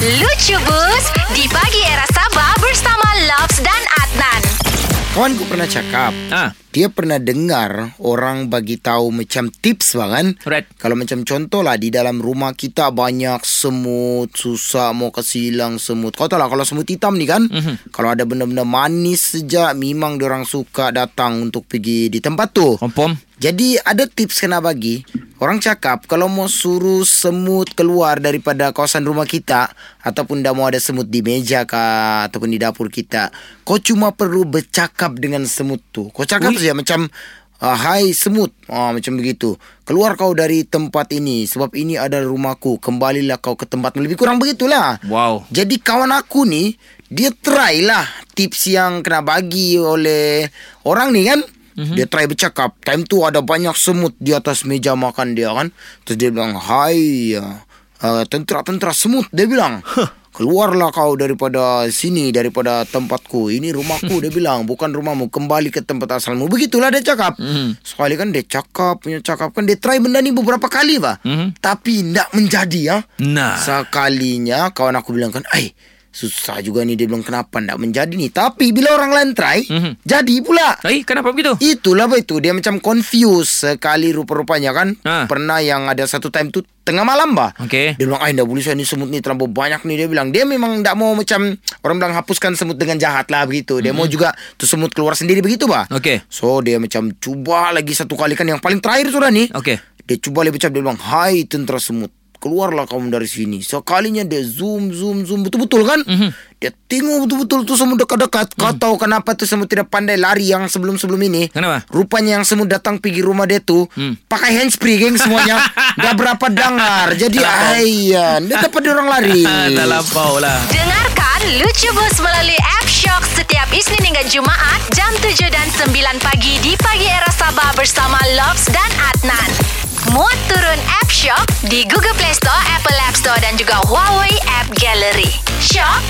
Lucu Bus di pagi era Sabah bersama Loves dan Adnan. Kawanku pernah cakap Ah, Dia pernah dengar Orang bagi tahu macam tips bang kan Right. Kalau macam contoh lah Di dalam rumah kita banyak semut Susah mau kasih hilang semut Kau tahu lah kalau semut hitam ni kan mm-hmm. Kalau ada benda-benda manis sejak Memang orang suka datang untuk pergi di tempat tu kompom. Jadi ada tips kena bagi. Orang cakap Kalau mau suruh semut keluar Daripada kawasan rumah kita Ataupun dah mau ada semut di meja kah Ataupun di dapur kita Kau cuma perlu bercakap dengan semut tu. Kau cakap saja macam uh, Hai semut. Oh, Macam begitu. Keluar kau dari tempat ini Sebab ini ada rumahku Kembalilah kau ke tempatmu Lebih kurang. Begitulah. Wow. jadi kawan aku ni Dia try lah Tips yang kena bagi oleh Orang ni kan mm-hmm. Dia try bercakap. Time tu ada banyak semut Di atas meja makan dia kan? Terus dia bilang Hai uh, Tentera-tentera semut Dia bilang. Keluarlah kau daripada sini Daripada tempatku. Ini rumahku Dia bilang. Bukan rumahmu. Kembali ke tempat asalmu. Begitulah dia cakap. Mhm. Sekali kan dia cakap Punya cakap kan Dia try benda ni beberapa kali bah Mhm. Tapi tak menjadi ya. Nah. Sekalinya kawan aku bilang kan, "Ai, susah juga ni." Dia bilang, "Kenapa ndak menjadi ni?" Tapi bila orang lain try, Mhm. jadi pula. Eh, kenapa begitu? Itulah apa itu Dia macam confused sekali rupa-rupanya kan Ha. Pernah yang ada satu time tu Tengah malam bah Okey. Dia bilang Ay dah boleh saya ni semut ni terlalu banyak ni Dia bilang Dia memang tak mau macam Orang bilang hapuskan semut dengan jahat lah begitu Dia mau juga tu semut keluar sendiri begitu bah Okey. So dia macam cuba lagi satu kali kan Yang paling terakhir sudah ni Okey. dia cuba lebih macam dia bilang Hai tentera semut Keluarlah kamu dari sini Sekalinya dia zoom zoom zoom Betul-betul kan Mhm. Dia tengok betul-betul tu semut dekat-dekat Kau tahu kenapa tu semut tidak pandai lari Yang sebelum-sebelum ini Kenapa? Rupanya yang semut datang pergi rumah dia tu Hmm. Pakai handspree geng semuanya Dah berapa dengar Jadi ayan Dia dapat dia orang lari Dah lampau lah. Dengarkan Lucu Bus melalui app Shock setiap Isnin hingga Jumaat jam 7 dan 9 pagi di pagi era Sabah bersama Loves dan Adnan. Muat turun app Shock di Google Play Store, Apple App Store dan juga Huawei App Gallery. Shock,